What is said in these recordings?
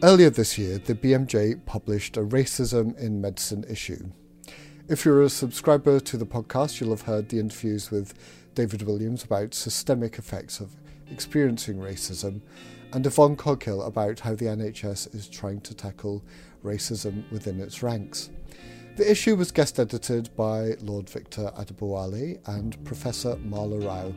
Earlier this year, the BMJ published a Racism in Medicine issue. If you're a subscriber to the podcast, you'll have heard the interviews with David Williams about systemic effects of experiencing racism and Yvonne Coghill about how the NHS is trying to tackle racism within its ranks. The issue was guest edited by Lord Victor Adebowale and Professor Mala Rao,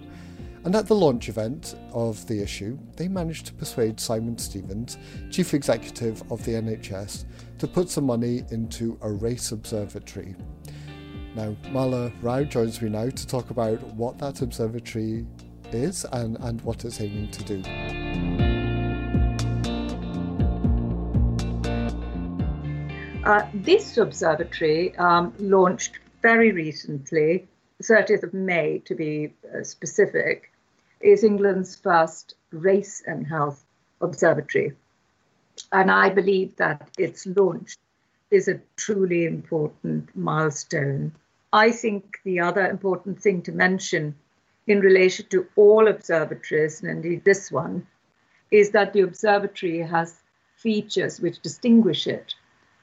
and at the launch event of the issue, they managed to persuade Simon Stevens, Chief Executive of the NHS, to put some money into a race observatory. Now, Mala Rao joins me now to talk about what that observatory is and, and what it's aiming to do. Uh, this observatory um, launched very recently, 30th of May to be uh, specific, is England's first race and health observatory. And I believe that its launch is a truly important milestone. I think the other important thing to mention in relation to all observatories, and indeed this one, is that the observatory has features which distinguish it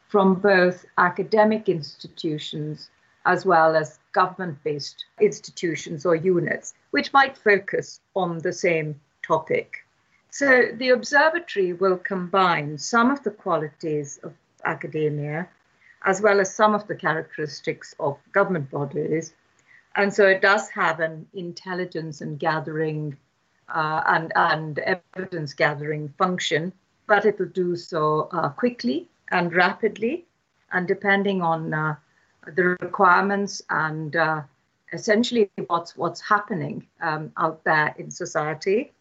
from both academic institutions as well as government based institutions or units, which might focus on the same topic. So the observatory will combine some of the qualities of academia as well as some of the characteristics of government bodies. And so it does have an intelligence and gathering uh, and, and evidence gathering function, but it will do so uh, quickly and rapidly. And depending on uh, the requirements and uh, essentially what's what's happening um, out there in society,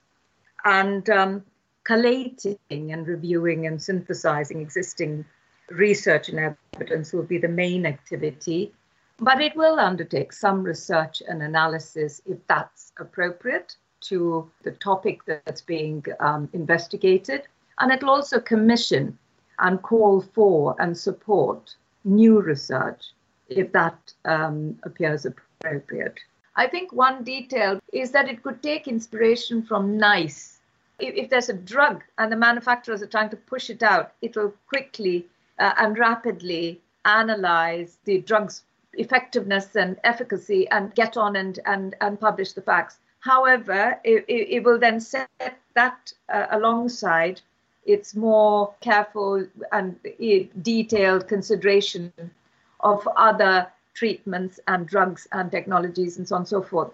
and um, collating and reviewing and synthesizing existing research and evidence will be the main activity. But it will undertake some research and analysis if that's appropriate to the topic that's being um, investigated. And it'll also commission and call for and support new research if that um, appears appropriate. I think one detail is that it could take inspiration from NICE. If, if there's a drug and the manufacturers are trying to push it out, it'll quickly uh, and rapidly analyze the drug's effectiveness and efficacy and get on and, and, and publish the facts. However, it, it will then set that uh, alongside its more careful and detailed consideration of other treatments and drugs and technologies and so on and so forth.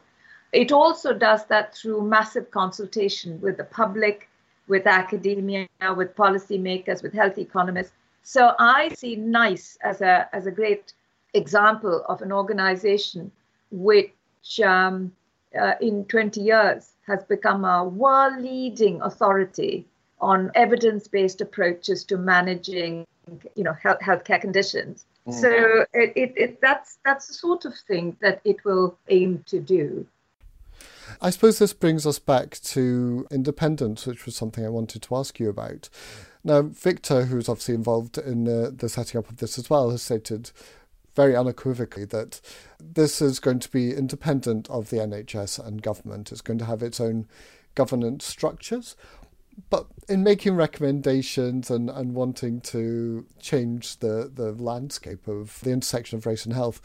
It also does that through massive consultation with the public, with academia, with policymakers, with health economists. So I see NICE as a, as a great example of an organization which um, uh, in 20 years has become a world leading authority on evidence-based approaches to managing you know health, healthcare conditions mm-hmm. so it, it, it, that's that's the sort of thing that it will aim to do I suppose this brings us back to independence, which was something I wanted to ask you about. Now, Victor, who's obviously involved in uh, the setting up of this as well, has stated very unequivocally that this is going to be independent of the NHS and government. It's going to have its own governance structures but in making recommendations and, and wanting to change the, the landscape of the intersection of race and health,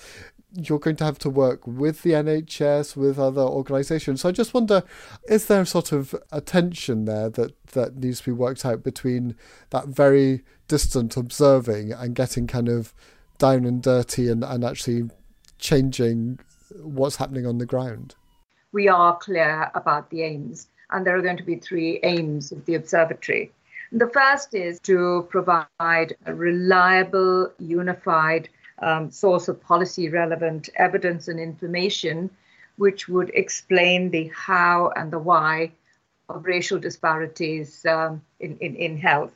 you're going to have to work with the NHS, with other organisations. So I just wonder, is there sort of a tension there that, that needs to be worked out between that very distant observing and getting kind of down and dirty and, and actually changing what's happening on the ground? We are clear about the aims and there are going to be three aims of the observatory. The first is to provide a reliable, unified um, source of policy relevant evidence and information which would explain the how and the why of racial disparities um, in, in, in health.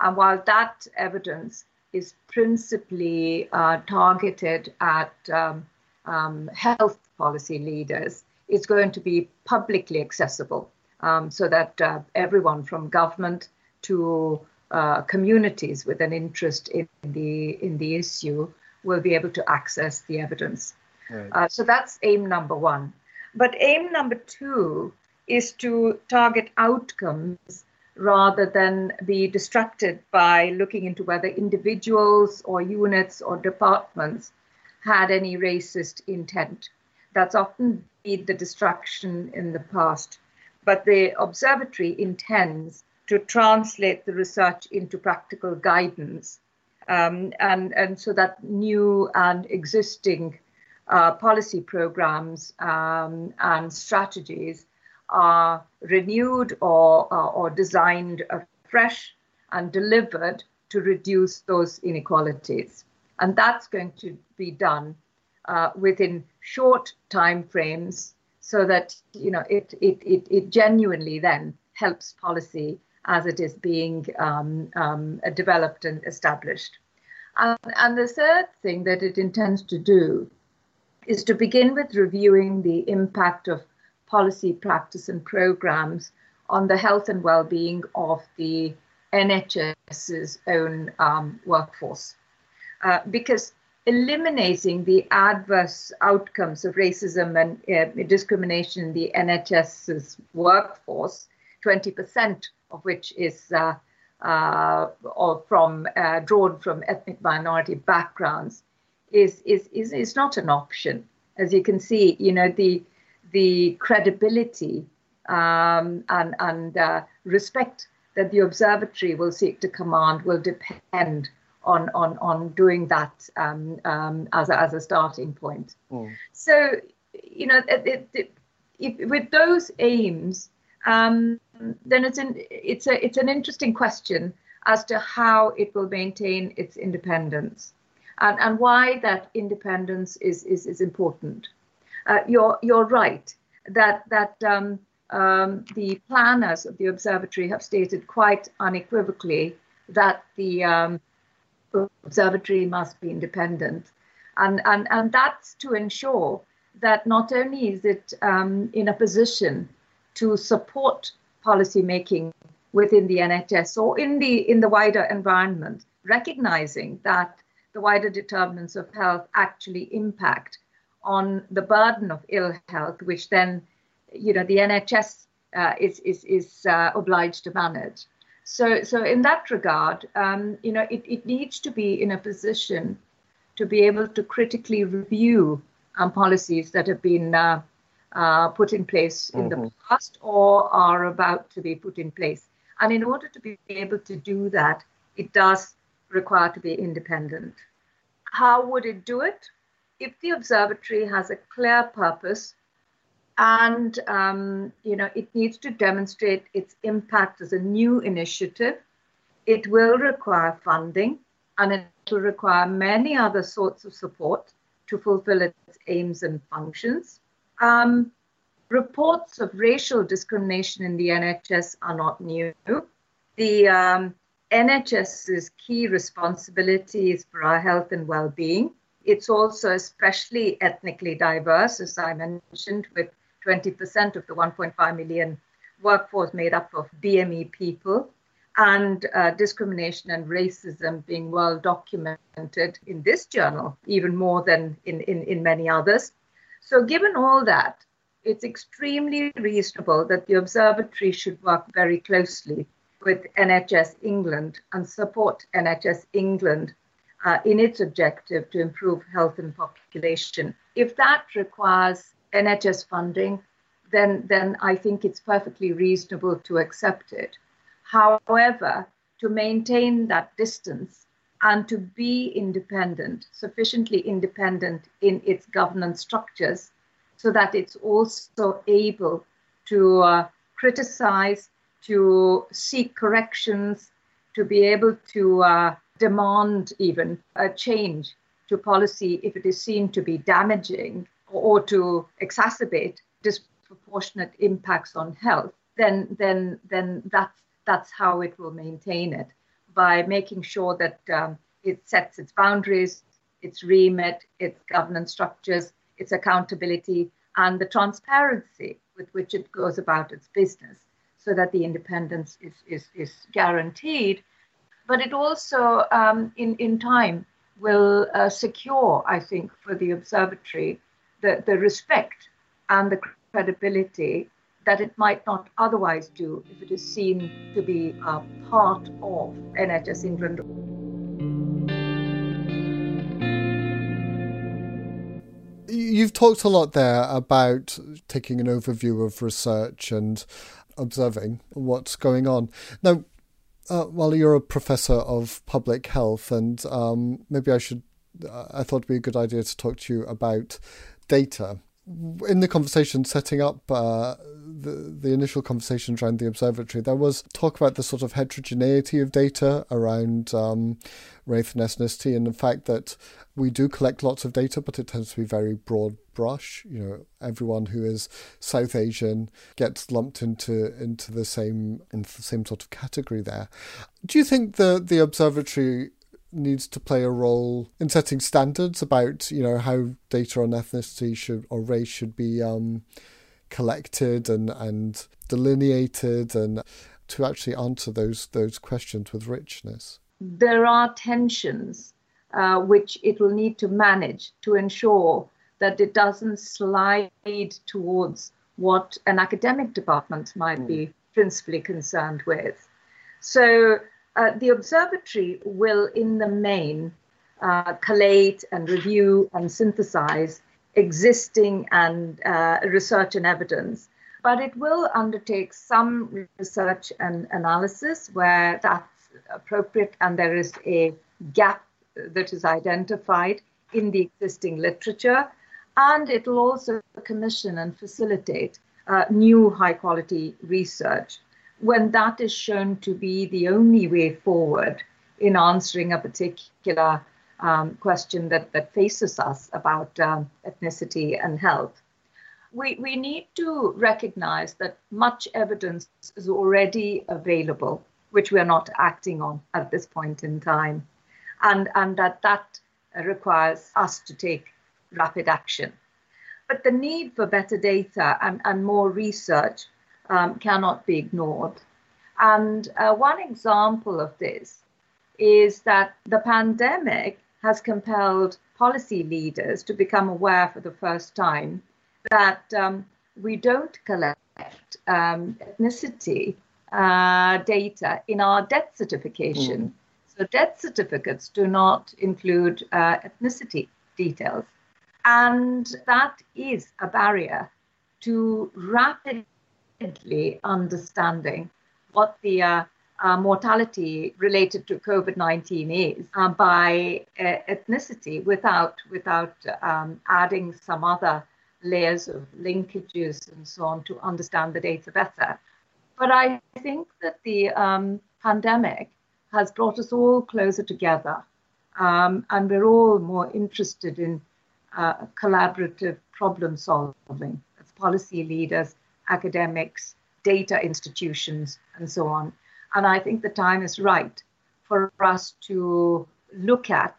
And while that evidence is principally uh, targeted at um, um, health policy leaders, it's going to be publicly accessible um, so that uh, everyone from government to uh, communities with an interest in the in the issue will be able to access the evidence. Right. Uh, so that's aim number one. But aim number two is to target outcomes rather than be distracted by looking into whether individuals or units or departments had any racist intent. That's often been the distraction in the past. But the observatory intends to translate the research into practical guidance. Um, and, and so that new and existing uh, policy programs um, and strategies are renewed or, uh, or designed afresh and delivered to reduce those inequalities. And that's going to be done uh, within short time frames so that you know it, it, it, it genuinely then helps policy as it is being um, um, developed and established. And, and the third thing that it intends to do is to begin with reviewing the impact of policy, practice, and programs on the health and well-being of the NHS's own um, workforce. Uh, because eliminating the adverse outcomes of racism and uh, discrimination in the NHS's workforce, 20% of which is uh, uh, or from uh, drawn from ethnic minority backgrounds, is, is, is, is not an option. As you can see, you know, the the credibility um, and, and uh, respect that the observatory will seek to command will depend on, on, on doing that um, um, as, a, as a starting point. Mm. So, you know, it, it, if, with those aims, um, then it's an, it's, a, it's an interesting question as to how it will maintain its independence and, and why that independence is, is, is important uh, you're you're right that that um, um, the planners of the observatory have stated quite unequivocally that the um, observatory must be independent, and and and that's to ensure that not only is it um, in a position to support policy making within the NHS or in the in the wider environment, recognizing that the wider determinants of health actually impact on the burden of ill health, which then, you know, the NHS uh, is is is uh, obliged to manage. So so in that regard, um, you know, it, it needs to be in a position to be able to critically review um, policies that have been uh, uh put in place in mm-hmm. the past or are about to be put in place. And in order to be able to do that, it does require to be independent. How would it do it? if the observatory has a clear purpose and um, you know it needs to demonstrate its impact as a new initiative. It will require funding and it will require many other sorts of support to fulfill its aims and functions. Um, reports of racial discrimination in the nhs are not new. The um, nhs's key responsibility is for our health and well-being. It's also especially ethnically diverse, as I mentioned, with 20% of the 1.5 million workforce made up of BME people, and uh, discrimination and racism being well documented in this journal, even more than in, in, in many others. So, given all that, it's extremely reasonable that the observatory should work very closely with NHS England and support NHS England uh, in its objective to improve health and population. If that requires NHS funding, then, then I think it's perfectly reasonable to accept it. However, to maintain that distance and to be independent, sufficiently independent in its governance structures, so that it's also able to uh, criticize, to seek corrections, to be able to uh, demand even a change to policy if it is seen to be damaging or to exacerbate disproportionate impacts on health, then then then that's that's how it will maintain it. By making sure that um, it sets its boundaries, its remit, its governance structures, its accountability, and the transparency with which it goes about its business, so that the independence is is, is guaranteed. But it also, um, in, in time, will uh, secure, I think, for the observatory the, the respect and the credibility that it might not otherwise do if it is seen to be a part of NHS England. You've talked a lot there about taking an overview of research and observing what's going on. Now, uh, you're a professor of public health, and um, maybe I should. Uh, I thought it'd be a good idea to talk to you about data. In the conversation setting up uh, the, the initial conversations around the observatory, there was talk about the sort of heterogeneity of data around um, race and ethnicity, and the fact that we do collect lots of data, but it tends to be very broad brush. You know, everyone who is South Asian gets lumped into into the same into the same sort of category there. Do you think the the observatory needs to play a role in setting standards about you know how data on ethnicity should or race should be um, collected and and delineated and to actually answer those those questions with richness there are tensions uh, which it will need to manage to ensure that it doesn't slide towards what an academic department might mm. be principally concerned with. So uh, the observatory will, in the main, uh, collate and review and synthesize existing and uh, research and evidence. But it will undertake some research and analysis where that's appropriate and there is a gap that is identified in the existing literature. And it will also commission and facilitate uh, new high quality research when that is shown to be the only way forward in answering a particular um, question that, that faces us about um, ethnicity and health. We, we need to recognize that much evidence is already available, which we are not acting on at this point in time and, and that that requires us to take rapid action. But the need for better data and, and more research um, cannot be ignored. And uh, one example of this is that the pandemic has compelled policy leaders to become aware for the first time that um, we don't collect um, ethnicity uh, data in our death certification. Mm. So death certificates do not include uh, ethnicity details. And that is a barrier to understanding what the uh, uh, mortality related to COVID 19 is uh, by uh, ethnicity without, without um, adding some other layers of linkages and so on to understand the data better. But I think that the um, pandemic has brought us all closer together. Um, and we're all more interested in uh, collaborative problem solving as policy leaders, academics, data institutions, and so on. And I think the time is right for us to look at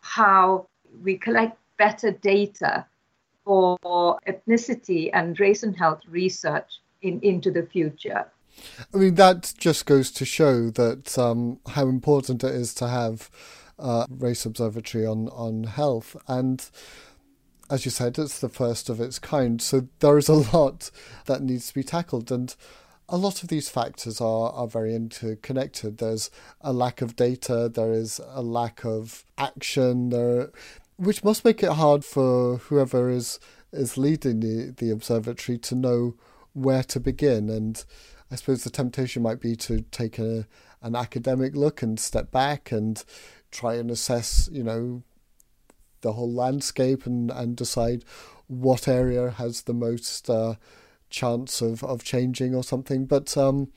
how we collect better data for ethnicity and race and health research in, into the future. I mean, that just goes to show that um, how important it is to have uh, race observatory on on health, and as you said, it's the first of its kind. So there is a lot that needs to be tackled, and a lot of these factors are are very interconnected. There's a lack of data, there is a lack of action, there, which must make it hard for whoever is is leading the, the observatory to know where to begin and I suppose the temptation might be to take a an academic look and step back and try and assess, you know, the whole landscape and, and decide what area has the most uh, chance of, of changing or something. But um,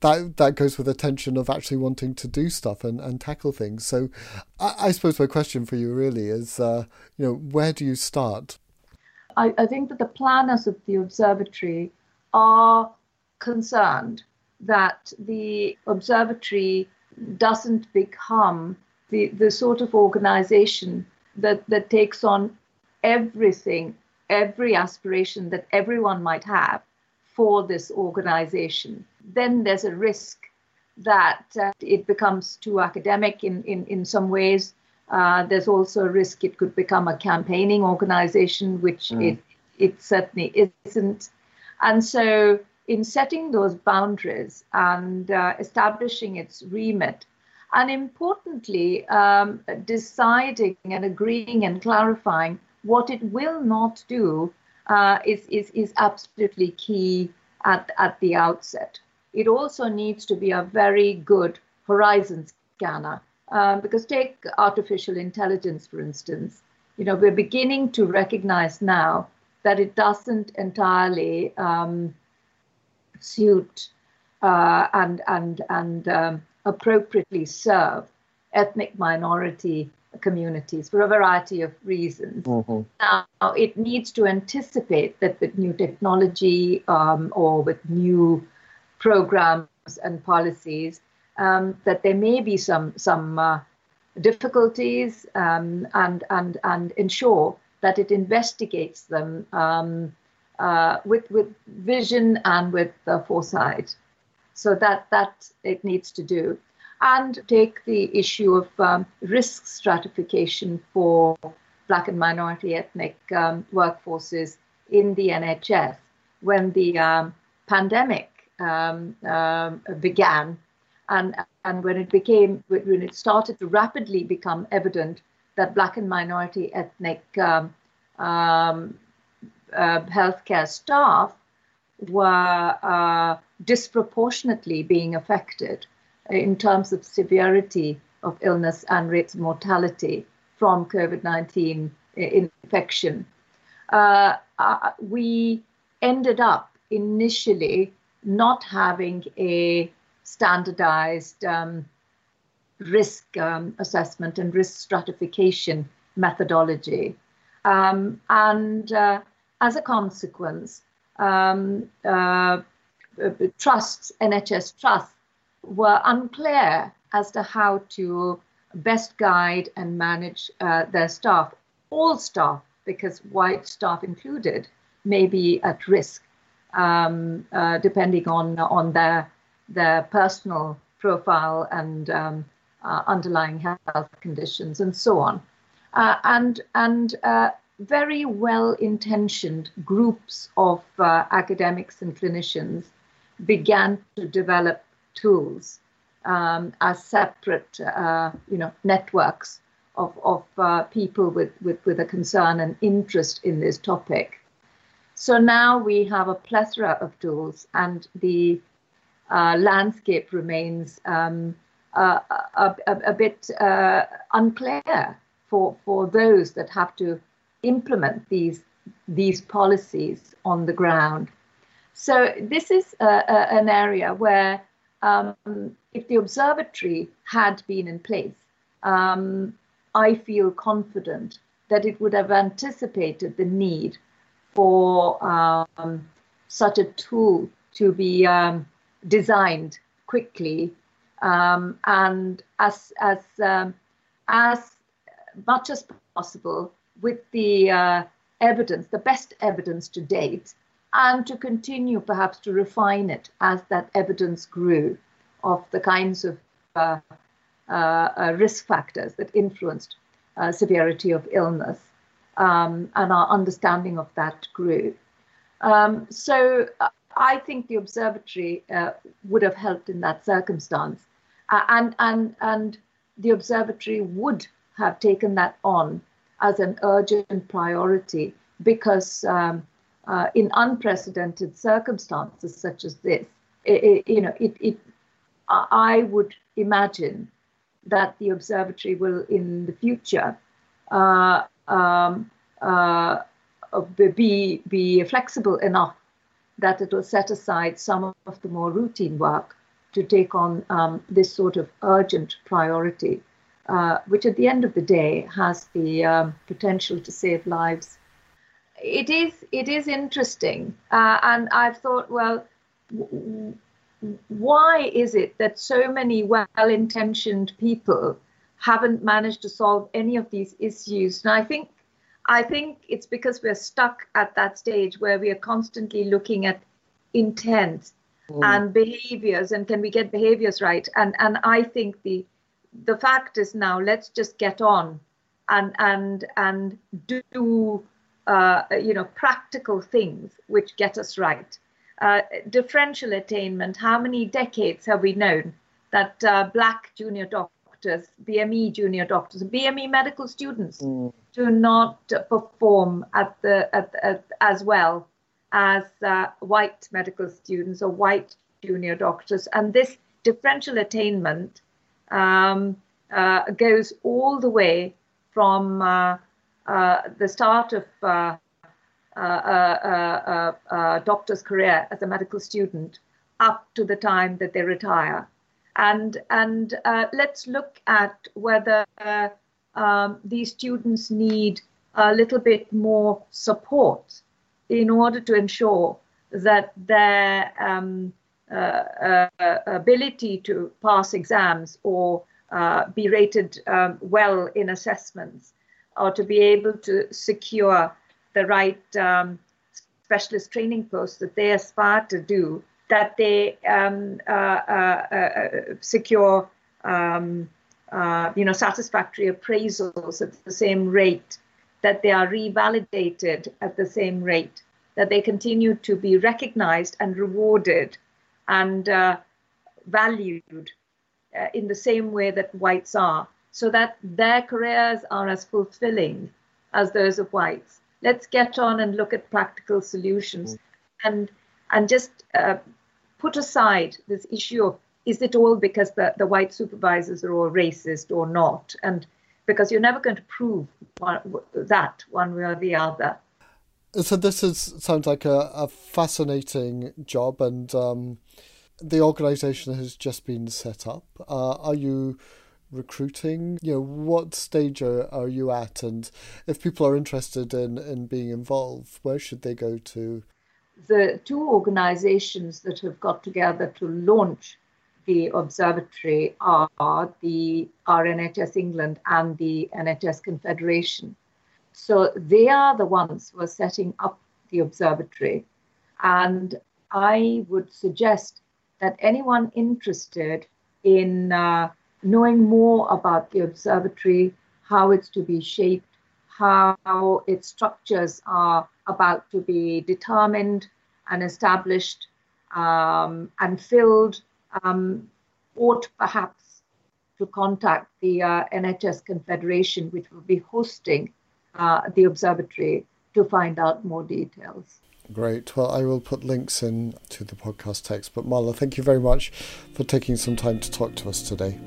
that that goes with the tension of actually wanting to do stuff and, and tackle things. So I, I suppose my question for you really is, uh, you know, where do you start? I, I think that the planners of the observatory are concerned that the observatory doesn't become the, the sort of organization that, that takes on everything, every aspiration that everyone might have for this organization. Then there's a risk that uh, it becomes too academic in, in, in some ways. Uh, there's also a risk it could become a campaigning organization, which mm. it, it certainly isn't. And so, in setting those boundaries and uh, establishing its remit, and importantly, um, deciding and agreeing and clarifying what it will not do uh, is, is, is absolutely key at, at the outset. It also needs to be a very good horizon scanner. Um, because take artificial intelligence, for instance, you know, we're beginning to recognize now that it doesn't entirely um, suit uh, and and and um, appropriately serve ethnic minority communities for a variety of reasons. Mm-hmm. Now, it needs to anticipate that with new technology um, or with new programs and policies, um, that there may be some some uh, difficulties um, and and and ensure that it investigates them um, uh, with with vision and with uh, foresight. So that that it needs to do. And take the issue of um, risk stratification for Black and minority ethnic um, workforces in the NHS when the um, pandemic um, um, began and, and when it became, when it started to rapidly become evident that Black and minority ethnic um, uh, healthcare staff were uh, disproportionately being affected in terms of severity of illness and rates of mortality from COVID 19 infection. Uh, uh, we ended up initially not having a standardized um, risk um, assessment and risk stratification methodology. Um, and uh, as a consequence, um, uh, uh trusts, NHS trusts, were unclear as to how to best guide and manage uh, their staff. All staff, because white staff included, may be at risk um, uh, depending on on their their personal profile and um, uh, underlying health conditions and so on. Uh, and and uh, very well-intentioned groups of uh, academics and clinicians began to develop tools um, as separate, uh, you know, networks of, of uh, people with, with, with a concern and interest in this topic. So now we have a plethora of tools, and the uh, landscape remains um, a, a, a, bit uh, unclear for, for those that have to implement these, these policies on the ground. So this is an area where um, if the observatory had been in place, um, I feel confident that it would have anticipated the need for um, such a tool to be um, designed quickly. Um, and as as um, as much as possible with the uh, evidence, the best evidence to date, and to continue perhaps to refine it as that evidence grew of the kinds of uh, uh, uh risk factors that influenced uh, severity of illness um, and our understanding of that grew. Um, so uh, I think the observatory would have helped in that circumstance, and and and the observatory would have taken that on as an urgent priority because um, uh, in unprecedented circumstances such as this, it, it, you know, it, it, I would imagine that the observatory will, in the future, uh, um, uh, be be flexible enough that it will set aside some of the more routine work to take on um, this sort of urgent priority, uh, which at the end of the day has the um, potential to save lives it is it is interesting, uh, and I've thought, well, w- why is it that so many well-intentioned people haven't managed to solve any of these issues? And I think I think it's because we're stuck at that stage where we are constantly looking at intent mm. and behaviors and can we get behaviors right? And and I think the the fact is now let's just get on and and and do uh, you know, practical things which get us right. uh, differential attainment, how many decades have we known that uh, black junior doctors, BME junior doctors, BME medical students mm. do not perform at the, at, at, as well as uh, white medical students or white junior doctors. And this differential attainment um, uh, goes all the way from uh, uh, the start of uh, a, a, a, doctor's career as a medical student up to the time that they retire. And, and uh, let's look at whether uh, um, these students need a little bit more support in order to ensure that their um, uh, uh ability to pass exams or uh, be rated um, well in assessments or to be able to secure the right um, specialist training posts that they aspire to do, that they um, uh, uh, uh, secure, um, uh, you know, satisfactory appraisals at the same rate, that they are revalidated at the same rate, that they continue to be recognized and rewarded and uh, valued uh, in the same way that whites are, so that their careers are as fulfilling as those of whites. Let's get on and look at practical solutions. Mm. and and just uh, put aside this issue of is it all because the, the white supervisors are all racist or not? And because you're never going to prove one, that one way or the other. So this is sounds like a, a fascinating job and um, the organization has just been set up. Uh, are you recruiting? You know, what stage are, are you at? And if people are interested in, in being involved, where should they go to? The two organizations that have got together to launch the observatory are the RNHS England and the NHS Confederation. So they are the ones who are setting up the observatory. And I would suggest that anyone interested in uh, knowing more about the observatory, how it's to be shaped, how its structures are about to be determined and established um, and filled, um, ought perhaps to contact the uh, NHS Confederation, which will be hosting uh, the observatory, to find out more details. Great. Well, I will put links in to the podcast text. But Mala, thank you very much for taking some time to talk to us today.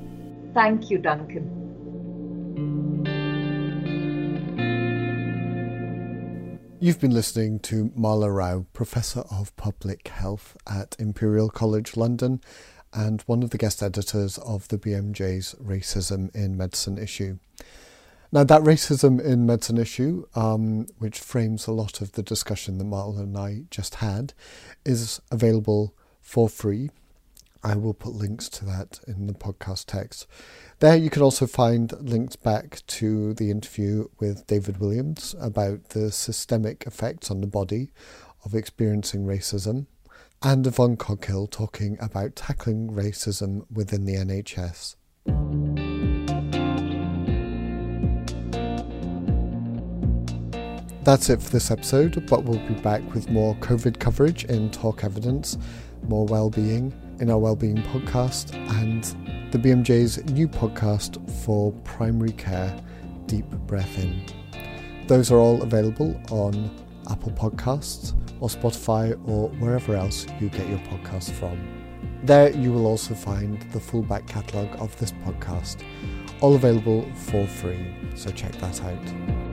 Thank you, Duncan. You've been listening to Mala Rao, Professor of Public Health at Imperial College London and one of the guest editors of the BMJ's Racism in Medicine issue. Now, that racism in medicine issue, um, which frames a lot of the discussion that Mala and I just had, is available for free I will put links to that in the podcast text. There you can also find links back to the interview with David Williams about the systemic effects on the body of experiencing racism, and Yvonne Coghill talking about tackling racism within the NHS. That's it for this episode, but we'll be back with more COVID coverage in Talk Evidence, more well-being in our Wellbeing podcast and the BMJ's new podcast for primary care, Deep Breath In. Those are all available on Apple Podcasts or Spotify or wherever else you get your podcasts from. There you will also find the full back catalogue of this podcast, all available for free, so check that out.